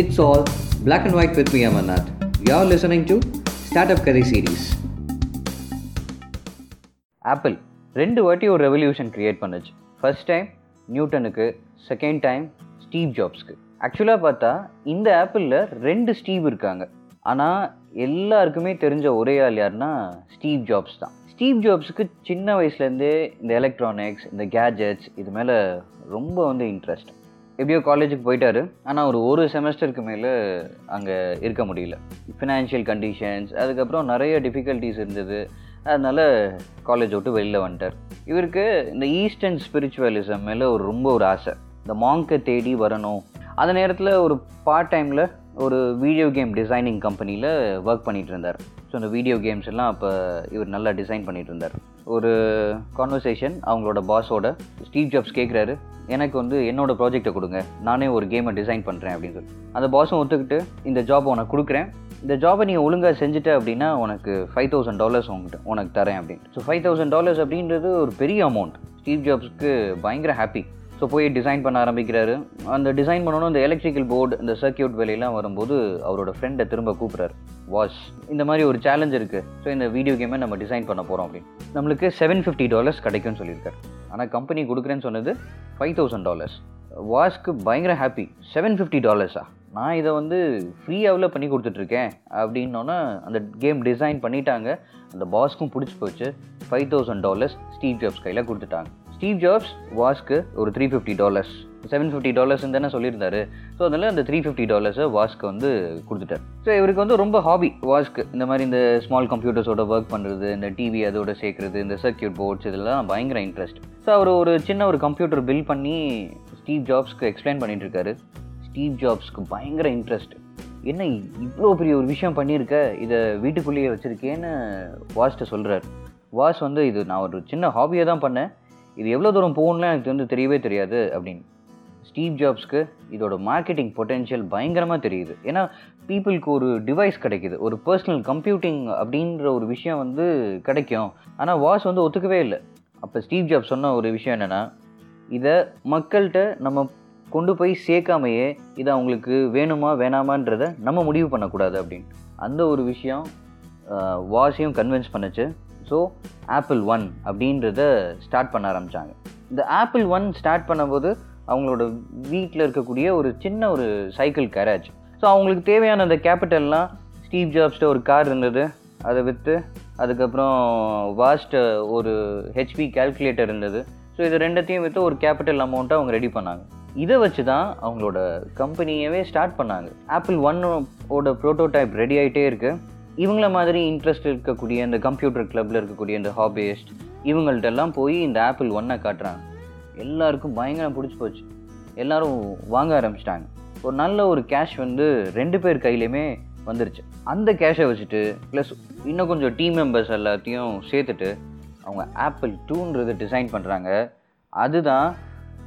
It's all black and white with me, Amarnath. You're listening to Startup கதை series Apple ரெண்டு வாட்டி ஒரு revolution create பண்ணுச்சு. First time நியூட்டனுக்கு செகண்ட் டைம் ஸ்டீவ் ஜாப்ஸ்க்கு ஆக்சுவலாக பார்த்தா இந்த ஆப்பிளில் ரெண்டு ஸ்டீவ் இருக்காங்க. ஆனால் எல்லாருக்குமே தெரிஞ்ச ஒரே ஆள் யாருன்னா ஸ்டீவ் ஜாப்ஸ் தான். ஸ்டீவ் ஜாப்ஸுக்கு சின்ன வயசுலேருந்தே இந்த எலக்ட்ரானிக்ஸ் இந்த கேஜெட்ஸ் இது மேலே ரொம்ப வந்து இன்ட்ரெஸ்ட் எப்படியோ காலேஜுக்கு போயிட்டாரு. ஆனால் ஒரு ஒரு செமஸ்டருக்கு மேலே அங்கே இருக்க முடியல. ஃபினான்ஷியல் கண்டிஷன்ஸ் அதுக்கப்புறம் நிறைய டிஃபிகல்ட்டிஸ் இருந்தது. அதனால் காலேஜ் விட்டு வெளில வந்துட்டார். இவருக்கு இந்த ஈஸ்டர்ன் ஸ்பிரிச்சுவலிசம் மேலே ஒரு ரொம்ப ஒரு ஆசை. இந்த மாங்கை தேடி வரணும். அந்த நேரத்தில் ஒரு பார்ட் டைமில் ஒரு வீடியோ கேம் டிசைனிங் கம்பெனியில் ஒர்க் பண்ணிகிட்டு இருந்தார் ஸோ அந்த வீடியோ கேம்ஸ் எல்லாம் அப்போ இவர் நல்லா டிசைன் பண்ணிகிட்டு இருந்தார் ஒரு கான்வர்சேஷன் அவங்களோட பாஸோட ஸ்டீவ் ஜாப்ஸ் கேட்குறாரு எனக்கு வந்து என்னோடய ப்ராஜெக்டை கொடுங்க நானே ஒரு கேமை டிசைன் பண்ணுறேன் அப்படின்னு சொல்லி. அந்த பாஸும் ஒத்துக்கிட்டு இந்த ஜாப் உனக்கு கொடுக்குறேன் இந்த ஜாபை நீங்கள் ஒழுங்காக செஞ்சுட்ட அப்படின்னா உனக்கு ஃபைவ் தௌசண்ட் டாலர்ஸ் உங்ககிட்ட உனக்கு தரேன் அப்படின்னு. ஸோ ஃபைவ் தௌசண்ட் டாலர்ஸ் அப்படின்றது ஒரு பெரிய அமௌண்ட் ஸ்டீவ் ஜாப்ஸ்க்கு பயங்கர ஹாப்பி ஸோ போய் டிசைன் பண்ண ஆரம்பிக்கிறாரு. அந்த டிசைன் பண்ணணும் இந்த எலக்ட்ரிக்கல் போர்டு இந்த சர்க்கியூட் வேலையெல்லாம் வரும்போது அவரோட ஃப்ரெண்டை திரும்ப கூப்பிட்றாரு. வாஷ் இந்த மாதிரி ஒரு சேலஞ்ச் இருக்குது ஸோ இந்த வீடியோ கேமை நம்ம டிசைன் பண்ண போகிறோம் அப்படின்னு. நம்மளுக்கு செவன் ஃபிஃப்டி டாலர்ஸ் கிடைக்கும்னு சொல்லியிருக்காரு. ஆனால் கம்பெனி கொடுக்குறேன்னு சொன்னது ஃபைவ் தௌசண்ட் டாலர்ஸ் வாஷ்க்கு பயங்கர ஹாப்பி செவன் ஃபிஃப்டி டாலர்ஸா நான் இதை வந்து ஃப்ரீயாவில் பண்ணி கொடுத்துட்ருக்கேன் அப்படின்னோன்னா அந்த கேம் டிசைன் பண்ணிட்டாங்க. அந்த பாஸ்க்கும் பிடிச்சி போச்சு. Five thousand dollars Steve Jobs கையில் கொடுத்துட்டாங்க. ஸ்டீவ் ஜாப்ஸ் வாஸ்க்கு ஒரு three fifty dollars seven fifty dollars தானே சொல்லியிருந்தாரு. ஸோ அதனால் அந்த த்ரீ ஃபிஃப்டி டாலர்ஸை வாஸ்க்கு வந்து கொடுத்துட்டார். ஸோ இவருக்கு வந்து ரொம்ப ஹாபி வாஸ்க்கு. இந்த மாதிரி இந்த ஸ்மால் கம்ப்யூட்டர்ஸோட ஒர்க் பண்ணுறது இந்த டிவி அதோட சேர்க்குறது இந்த சர்க்கியூட் போர்ட்ஸ் இதெல்லாம் பயங்கர இன்ட்ரெஸ்ட் ஸோ அவர் ஒரு சின்ன ஒரு கம்ப்யூட்டர் பில் பண்ணி ஸ்டீவ் ஜாப்ஸ்க்கு எக்ஸ்பிளைன் பண்ணிட்டு இருக்காரு. ஸ்டீவ் ஜாப்ஸ்க்கு பயங்கர இன்ட்ரெஸ்ட் என்ன இவ்வளோ பெரிய ஒரு விஷயம் பண்ணியிருக்க? இதை வீட்டுக்குள்ளேயே வச்சுருக்கேன்னு வாஸ்ட்டை சொல்கிறார் வாஸ் வந்து இது நான் ஒரு சின்ன ஹாபியை தான் பண்ணேன். இது எவ்வளோ தூரம் போகணும்லாம் எனக்கு வந்து தெரியவே தெரியாது அப்படின்னு. ஸ்டீவ் ஜாப்ஸ்க்கு இதோட மார்க்கெட்டிங் பொட்டென்ஷியல் பயங்கரமாக தெரியுது. ஏன்னா பீப்புளுக்கு ஒரு டிவைஸ் கிடைக்குது. ஒரு பர்சனல் கம்ப்யூட்டிங் அப்படின்ற ஒரு விஷயம் வந்து கிடைக்கும். ஆனால் வாஸ் வந்து ஒத்துக்கவே இல்லை. அப்போ ஸ்டீவ் ஜாப் சொன்ன ஒரு விஷயம் என்னென்னா இதை மக்கள்கிட்ட நம்ம கொண்டு போய் சேர்க்காமையே இது அவங்களுக்கு வேணுமா வேணாமான்றதை நம்ம முடிவு பண்ணக்கூடாது அப்படின்னு. அந்த ஒரு விஷயம் வாஸையும் கன்வின்ஸ் பண்ணுச்சு. ஸோ ஆப்பிள் ஒன் அப்படின்றத ஸ்டார்ட் பண்ண ஆரம்பித்தாங்க இந்த ஆப்பிள் ஒன் ஸ்டார்ட் பண்ணும்போது அவங்களோட வீட்டில் இருக்கக்கூடிய ஒரு சின்ன ஒரு சைக்கிள் கேரேஜ் ஸோ அவங்களுக்கு தேவையான அந்த கேபிட்டல்லாம் ஸ்டீவ் ஜாப்ஸ்ட்ட ஒரு கார் இருந்தது. அதை விற்று அதுக்கப்புறம் வாஸ்ட் ஒரு ஹெச்பி கால்குலேட்டர் இருந்தது. ஸோ இது ரெண்டத்தையும் விற்று ஒரு கேபிட்டல் அமௌண்ட்டை அவங்க ரெடி பண்ணாங்க. இதை வச்சு தான் அவங்களோட கம்பெனியவே ஸ்டார்ட் பண்ணாங்க. ஆப்பிள் ஒன்னோட ப்ரோட்டோடைப் ரெடி ஆகிட்டே இருக்குது இவங்கள மாதிரி இன்ட்ரெஸ்ட் இருக்கக்கூடிய இந்த கம்ப்யூட்டர் கிளப்பில் இருக்கக்கூடிய இந்த ஹாபியஸ்ட் இவங்கள்ட்டெல்லாம் போய் இந்த ஆப்பிள் ஒன்னை காட்டுறாங்க. எல்லாருக்கும் பயங்கரம் பிடிச்சி போச்சு. எல்லாரும் வாங்க ஆரம்பிச்சிட்டாங்க. ஒரு நல்ல ஒரு கேஷ் வந்து ரெண்டு பேர் கையிலையுமே வந்துருச்சு. அந்த கேஷை வச்சுட்டு ப்ளஸ் இன்னும் கொஞ்சம் டீம் மெம்பர்ஸ் எல்லாத்தையும் சேர்த்துட்டு அவங்க ஆப்பிள் டூன்றது டிசைன் பண்ணுறாங்க அதுதான்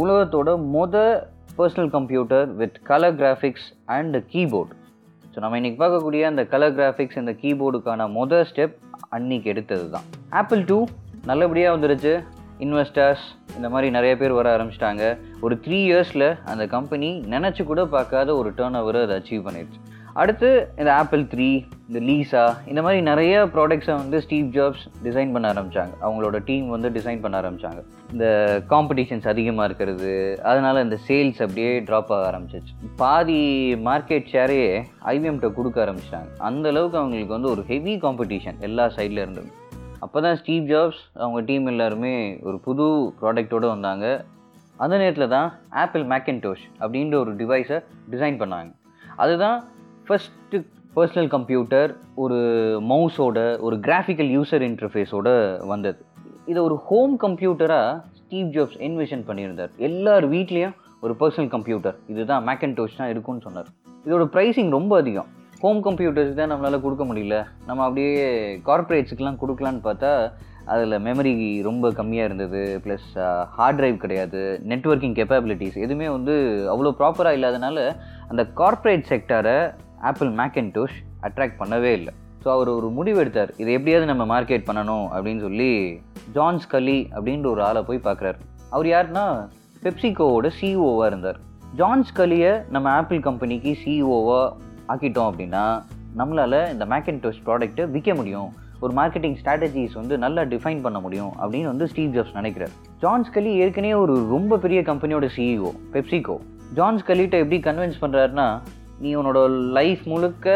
உலகத்தோட மொத personal computer with colour graphics and keyboard so நம்ம இன்றைக்கி பார்க்கக்கூடிய அந்த கலர் கிராஃபிக்ஸ் இந்த கீபோர்டுக்கான மொதல் ஸ்டெப் அன்னைக்கு எடுத்தது தான் ஆப்பிள் டூ நல்லபடியாக வந்துருச்சு. இன்வெஸ்டர்ஸ் இந்த மாதிரி நிறைய பேர் வர ஆரம்பிச்சிட்டாங்க. ஒரு த்ரீ இயர்ஸில் அந்த கம்பெனி நினச்சி கூட பார்க்காத ஒரு டேர்ன் ஓவரை அதை அச்சீவ் பண்ணிடுச்சு. அடுத்து இந்த ஆப்பிள் த்ரீ இந்த லீசா இந்த மாதிரி நிறைய ப்ராடக்ட்ஸை வந்து ஸ்டீவ் ஜாப்ஸ் டிசைன் பண்ண ஆரம்பித்தாங்க அவங்களோட டீம் வந்து டிசைன் பண்ண ஆரம்பித்தாங்க இந்த காம்படிஷன்ஸ் அதிகமாக இருக்கிறது அதனால் இந்த சேல்ஸ் அப்படியே ட்ராப் ஆக ஆரம்பிச்சிச்சு. பாதி மார்க்கெட் ஷேரையே ஐபிஎம்கிட்ட கொடுக்க ஆரம்பிச்சிட்டாங்க. அந்த அளவுக்கு அவங்களுக்கு வந்து ஒரு ஹெவி காம்படிஷன் எல்லா சைடில் இருந்தும். அப்போ தான் ஸ்டீவ் ஜாப்ஸ் அவங்க டீம் எல்லாருமே ஒரு புது ப்ராடக்டோடு வந்தாங்க. அந்த நேரத்தில் தான் ஆப்பிள் மேக்கன்டோஷ் அப்படின்ற ஒரு டிவைஸை டிசைன் பண்ணாங்க. அதுதான் ஃபஸ்ட்டு பர்சனல் கம்ப்யூட்டர் ஒரு மவுஸோட ஒரு கிராஃபிக்கல் யூசர் இன்டர்ஃபேஸோட வந்தது. இதை ஒரு ஹோம் கம்ப்யூட்டராக ஸ்டீவ் ஜாப்ஸ் இன்வெஷன் பண்ணியிருந்தார். எல்லார் வீட்லேயும் ஒரு பர்சனல் கம்ப்யூட்டர் இதுதான் மேக்கன்டோஷ் தான் இருக்கும்னு சொன்னார். இதோட ப்ரைஸிங் ரொம்ப அதிகம். ஹோம் கம்ப்யூட்டர்ஸ் தான் நம்மளால் கொடுக்க முடியல. நம்ம அப்படியே கார்பரேட்ஸுக்கெலாம் கொடுக்கலான்னு பார்த்தா அதில் மெமரி ரொம்ப கம்மியாக இருந்தது. ப்ளஸ் ஹார்ட் ட்ரைவ் கிடையாது. நெட்ஒர்க்கிங் கெப்பாபிலிட்டிஸ் எதுவுமே வந்து அவ்வளோ ப்ராப்பராக இல்லாதனால அந்த கார்ப்பரேட் செக்டாரை ஆப்பிள் மேக்கன்டோஷ் அட்ராக்ட் பண்ணவே இல்லை. ஸோ அவர் ஒரு முடிவு எடுத்தார். இதை எப்படியாவது நம்ம மார்க்கெட் பண்ணணும் அப்படின்னு சொல்லி ஜான்ஸ் கலி அப்படின்ற ஒரு ஆளை போய் பார்க்குறாரு. அவர் யாருன்னா பெப்சிகோவோட சிஇஓவாக இருந்தார். ஜான்ஸ் கலியை நம்ம ஆப்பிள் கம்பெனிக்கு சிஇஓவாக ஆக்கிட்டோம் அப்படின்னா நம்மளால் இந்த மேக்கன்டோஸ் ப்ராடக்ட்டை விற்க முடியும். ஒரு மார்க்கெட்டிங் ஸ்ட்ராட்டஜிஸ் வந்து நல்லா டிஃபைன் பண்ண முடியும் அப்படின்னு வந்து ஸ்டீவ் ஜாப்ஸ் நினைக்கிறார். ஜான்ஸ் கலி ஏற்கனவே ஒரு ரொம்ப பெரிய கம்பெனியோட சிஇஓ பெப்சிகோ ஜான்ஸ் ஸ்கலிட்ட எப்படி கன்வின்ஸ் பண்ணுறாருன்னா நீ உன்னோட லைஃப் முழுக்க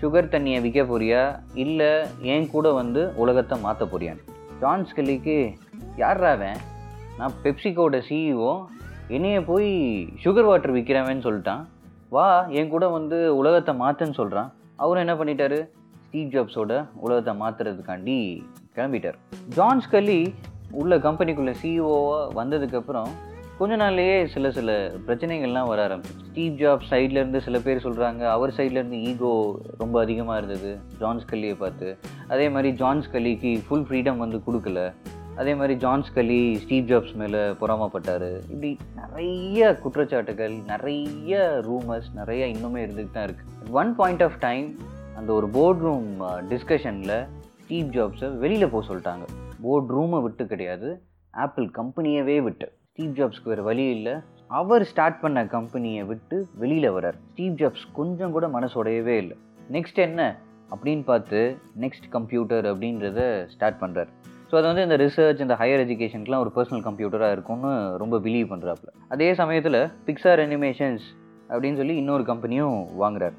சுகர் தண்ணியை விற்க போறியா? இல்லை என் கூட வந்து உலகத்தை மாற்ற போறியான்னு ஜான் ஸ்கலிக்கு யார்ரா நான் பெப்சிகோட சிஇஓ என்னைய போய் சுகர் வாட்டர் விற்கிறவன்னு சொல்லிட்டான். வா என் கூட வந்து உலகத்தை மாற்றுன்னு சொல்கிறான் அவரும் என்ன பண்ணிட்டாரு? ஸ்டீவ் ஜாப்ஸோட உலகத்தை மாற்றுறதுக்காண்டி கிளம்பிட்டார். ஜான் ஸ்கல்லி உள்ள கம்பெனிக்குள்ளே சிஇஓவாக வந்ததுக்கப்புறம் கொஞ்ச நாள்லேயே சில சில பிரச்சனைகள்லாம் வர ஆரம்பிச்சு ஸ்டீவ் ஜாப் சைட்லேருந்து சில பேர் சொல்கிறாங்க அவர் சைட்லேருந்து ஈகோ ரொம்ப அதிகமாக இருந்தது ஜான்ஸ் கல்லியை பார்த்து. அதே மாதிரி ஜான்ஸ் கல்லிக்கு ஃபுல் ஃப்ரீடம் வந்து கொடுக்கல. அதே மாதிரி ஜான்ஸ் கலி ஸ்டீவ் ஜாப்ஸ் மேலே பொறாமப்பட்டார். இப்படி நிறைய குற்றச்சாட்டுகள் நிறைய ரூமர்ஸ் நிறைய இன்னுமே இருந்துட்டு தான் இருக்குது ஒன் பாயிண்ட் ஆஃப் டைம் அந்த ஒரு போர்ட் ரூம் டிஸ்கஷனில் ஸ்டீவ் ஜாப்ஸை வெளியில் போக சொல்லிட்டாங்க. போர்ட் ரூமை விட்டு கிடையாது ஆப்பிள் கம்பெனியவே விட்டு. ஸ்டீவ் ஜாப்ஸ்க்கு வேறு வழி இல்லை. அவர் ஸ்டார்ட் பண்ண கம்பெனியை விட்டு வெளியில் வரார் ஸ்டீவ் ஜாப்ஸ் கொஞ்சம் கூட மனசுடையவே இல்லை. நெக்ஸ்ட் என்ன? அப்படின்னு பார்த்து நெக்ஸ்ட் கம்ப்யூட்டர் அப்படின்றத ஸ்டார்ட் பண்ணுறார் ஸோ அது வந்து இந்த ரிசர்ச் இந்த ஹையர் எஜுகேஷனுக்குலாம் ஒரு பர்சனல் கம்ப்யூட்டராக இருக்கும்னு ரொம்ப பிலீவ் பண்ணுறாப்புல அதே சமயத்தில் பிக்சார் அனிமேஷன்ஸ் அப்படின்னு சொல்லி இன்னொரு கம்பெனியும் வாங்குறாரு.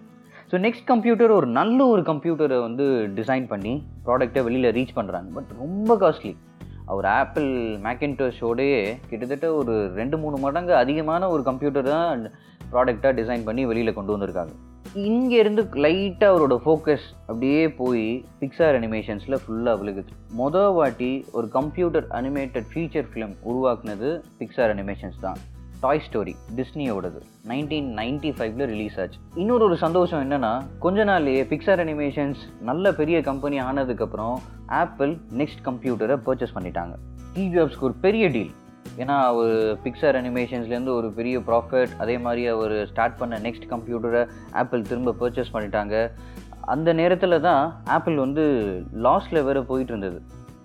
ஸோ நெக்ஸ்ட் கம்ப்யூட்டர் ஒரு நல்ல ஒரு கம்ப்யூட்டரை வந்து டிசைன் பண்ணி ப்ராடக்டை வெளியில் ரீச் பண்ணுறாங்க பட் ரொம்ப காஸ்ட்லி அவர் ஆப்பிள் மேக்கின்டோஷோடையே கிட்டத்தட்ட ஒரு ரெண்டு மூணு மடங்கு அதிகமான ஒரு கம்ப்யூட்டர் தான் ப்ராடக்டாக டிசைன் பண்ணி வெளியில் கொண்டு வந்திருக்காங்க. இங்கேருந்து லைட்டாக அவரோட ஃபோக்கஸ் அப்படியே போய் பிக்சார் அனிமேஷன்ஸில் ஃபுல்லாக விழுகுது. மொதல் வாட்டி ஒரு கம்ப்யூட்டர் அனிமேட்டட் ஃபீச்சர் ஃபிலிம் உருவாக்குனது பிக்சார் அனிமேஷன்ஸ் தான். டாய் ஸ்டோரி டிஸ்னியோடது நைன்டீன் நைன்டி ஃபைவ்ல ரிலீஸ் ஆச்சு. இன்னொரு ஒரு சந்தோஷம் என்னன்னா கொஞ்ச நாள்லேயே பிக்சர் அனிமேஷன்ஸ் நல்ல பெரிய கம்பெனி ஆனதுக்கப்புறம் ஆப்பிள் நெக்ஸ்ட் கம்ப்யூட்டரை பர்ச்சேஸ் பண்ணிட்டாங்க. ஸ்டீவ் ஜாப்ஸ்க்கு ஒரு பெரிய டீல் ஏன்னா அவர் பிக்சர் அனிமேஷன்ஸ்லேருந்து ஒரு பெரிய ப்ராஃபிட் அதே மாதிரி அவர் ஸ்டார்ட் பண்ண நெக்ஸ்ட் கம்ப்யூட்டரை ஆப்பிள் திரும்ப பர்ச்சேஸ் பண்ணிட்டாங்க. அந்த நேரத்தில் தான் ஆப்பிள் வந்து லாஸில் வேறு போயிட்டு இருந்தது.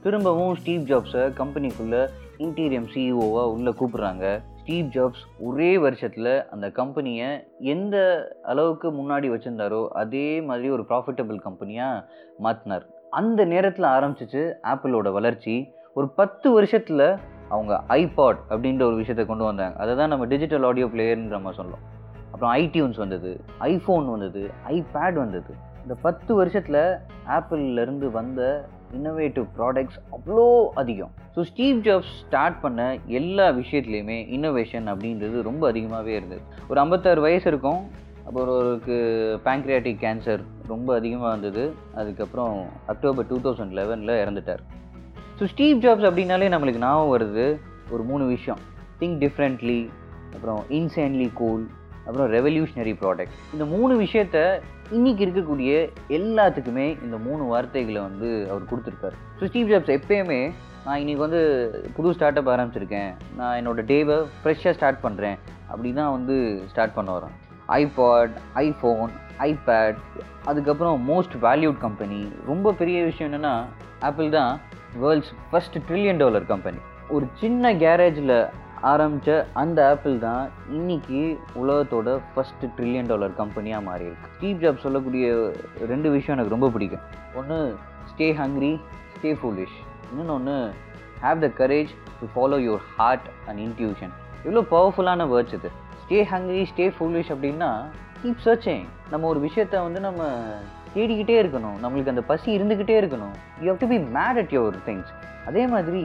திரும்பவும் ஸ்டீவ் ஜாப்ஸை கம்பெனிக்குள்ளே இன்டீரியம் சிஇஓவாக உள்ளே கூப்பிட்றாங்க. ஸ்டீவ் ஜாப்ஸ் ஒரே வருஷத்தில் அந்த கம்பெனியை எந்த அளவுக்கு முன்னாடி வச்சுருந்தாரோ அதே மாதிரி ஒரு ப்ராஃபிட்டபிள் கம்பெனியாக மாற்றினார் அந்த நேரத்தில் ஆரம்பிச்சிச்சு ஆப்பிளோட வளர்ச்சி. ஒரு பத்து வருஷத்தில் அவங்க ஐபாட் அப்படின்ற ஒரு விஷயத்தை கொண்டு வந்தாங்க. அதை தான் நம்ம டிஜிட்டல் ஆடியோ பிளேயர்ன்ற நம்ம சொல்லலாம் அப்புறம் ஐடியூன்ஸ் வந்தது ஐஃபோன் வந்தது ஐபேட் வந்தது. இந்த பத்து வருஷத்தில் ஆப்பிள்லேருந்து வந்த இன்னோவேட்டிவ் ப்ராடக்ட்ஸ் அவ்வளோ அதிகம். ஸோ ஸ்டீவ் ஜாப்ஸ் ஸ்டார்ட் பண்ண எல்லா விஷயத்துலையுமே இன்னோவேஷன் அப்படின்றது ரொம்ப அதிகமாகவே இருந்தது. ஒரு ஐம்பத்தாறு வயசு இருக்கும். அப்புறம் ஒருக்கு பேங்க்ரியாட்டிக் கேன்சர் ரொம்ப அதிகமாக இருந்தது அதுக்கப்புறம் அக்டோபர் டூ தௌசண்ட் லெவனில் இறந்துட்டார். ஸோ ஸ்டீவ் ஜாப்ஸ் அப்படின்னாலே நம்மளுக்கு ஞாபகம் வருது ஒரு மூணு விஷயம். திங்க் டிஃப்ரெண்ட்லி அப்புறம் இன்சேன்லி கூல் அப்புறம் ரெவல்யூஷனரி ப்ராடக்ட் இந்த மூணு விஷயத்த இன்னைக்கு இருக்கக்கூடிய எல்லாத்துக்குமே இந்த மூணு வார்த்தைகளை வந்து அவர் கொடுத்துருக்காரு. ஸோ ஸ்டீவ் ஜாப்ஸ் எப்பயுமே நான் இன்னைக்கு வந்து புது ஸ்டார்ட் அப் ஆரம்பிச்சிருக்கேன். நான் என்னோட டேவை ஃப்ரெஷ்ஷாக ஸ்டார்ட் பண்ணுறேன் அப்படி தான் வந்து ஸ்டார்ட் பண்ண வரேன். ஐபாட் ஐஃபோன் ஐபேட் அதுக்கப்புறம் மோஸ்ட் வேல்யூட் கம்பெனி ரொம்ப பெரிய விஷயம் என்னென்னா ஆப்பிள் தான் world's first trillion dollar company ஒரு சின்ன கேரேஜில் ஆரம்பித்த அந்த ஆப்பிள் தான் இன்னைக்கு உலகத்தோட ஃபஸ்ட்டு ட்ரில்லியன் டாலர் கம்பெனியாக மாறி இருக்கு. ஸ்டீவ் ஜாப் சொல்லக்கூடிய ரெண்டு விஷயம் எனக்கு ரொம்ப பிடிக்கும். ஒன்று ஸ்டே ஹங்க்ரி ஸ்டே ஃபூலிஷ் இன்னொன்று ஒன்று have the courage to follow your heart and intuition இவ்வளோ பவர்ஃபுல்லான வேர்ட்ஸ் இது. ஸ்டே ஹங்க்ரி ஸ்டே ஃபூலிஷ் அப்படின்னா கீப் சர்ச்சிங் நம்ம ஒரு விஷயத்த வந்து நம்ம தேடிக்கிட்டே இருக்கணும். நம்மளுக்கு அந்த பசி இருந்துக்கிட்டே இருக்கணும். You have to be mad at your things அதே மாதிரி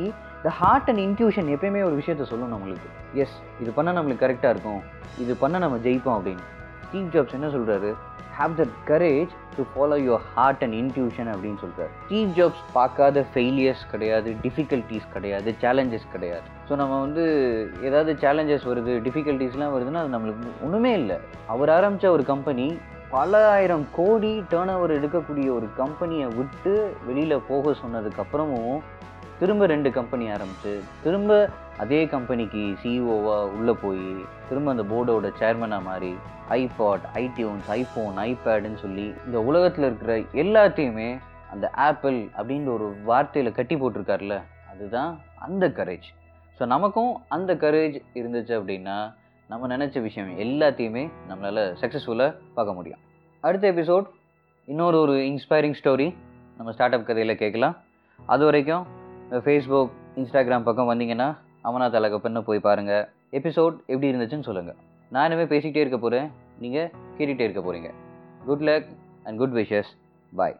த ஹார்ட் அண்ட் இன்ட்யூஷன் எப்பயுமே ஒரு விஷயத்த சொல்லணும் நம்மளுக்கு. எஸ் இது பண்ணால் நம்மளுக்கு கரெக்டாக இருக்கும். இது பண்ணால் நம்ம ஜெயிப்போம் அப்படின்னு. ஸ்டீவ் ஜாப்ஸ் என்ன சொல்கிறாரு have that courage to follow your heart and intuition அப்படின்னு சொல்கிறார் ஸ்டீவ் ஜாப்ஸ் பார்க்காத ஃபெயிலியர்ஸ் கிடையாது டிஃபிகல்ட்டிஸ் கிடையாது சேலஞ்சஸ் கிடையாது. ஸோ நம்ம வந்து ஏதாவது சேலஞ்சஸ் வருது டிஃபிகல்ட்டிஸ்லாம் வருதுன்னா அது நம்மளுக்கு ஒன்றுமே இல்லை. அவர் ஆரம்பித்த ஒரு கம்பெனி பல ஆயிரம் கோடி டேர்ன் ஓவர் எடுக்கக்கூடிய ஒரு கம்பெனியை விட்டு வெளியில் போக சொன்னதுக்கப்புறமும் திரும்ப ரெண்டு கம்பெனி ஆரம்பித்து திரும்ப அதே கம்பெனிக்கு சிஇஓவாக உள்ளே போய் திரும்ப அந்த போர்டோட சேர்மனாக மாறி ஐபாட் ஐடியூன்ஸ் ஐஃபோன் ஐபேடுன்னு சொல்லி இந்த உலகத்தில் இருக்கிற எல்லாத்தையுமே அந்த ஆப்பிள் அப்படின்ற ஒரு வார்த்தையில் கட்டி போட்டிருக்காருல அதுதான் அந்த கரேஜ் ஸோ நமக்கும் அந்த கரேஜ் இருந்துச்சு அப்படின்னா நம்ம நினச்ச விஷயம் எல்லாத்தையுமே நம்மளால் சக்ஸஸ்ஃபுல்லாக பார்க்க முடியும். அடுத்த எபிசோட் இன்னொரு ஒரு இன்ஸ்பைரிங் ஸ்டோரி நம்ம ஸ்டார்ட் அப் கதையில் கேட்கலாம். அது வரைக்கும் ஃபேஸ்புக் இன்ஸ்டாகிராம் பக்கம் வந்தீங்கன்னா அமனா தலகப்பன்னு போய் பாருங்கள் எபிசோட் எப்படி இருந்துச்சுன்னு சொல்லுங்கள் நான் இனிமேல் பேசிக்கிட்டே இருக்க போகிறேன் நீங்கள் கேட்டுகிட்டே இருக்க போகிறீங்க good luck and good wishes bye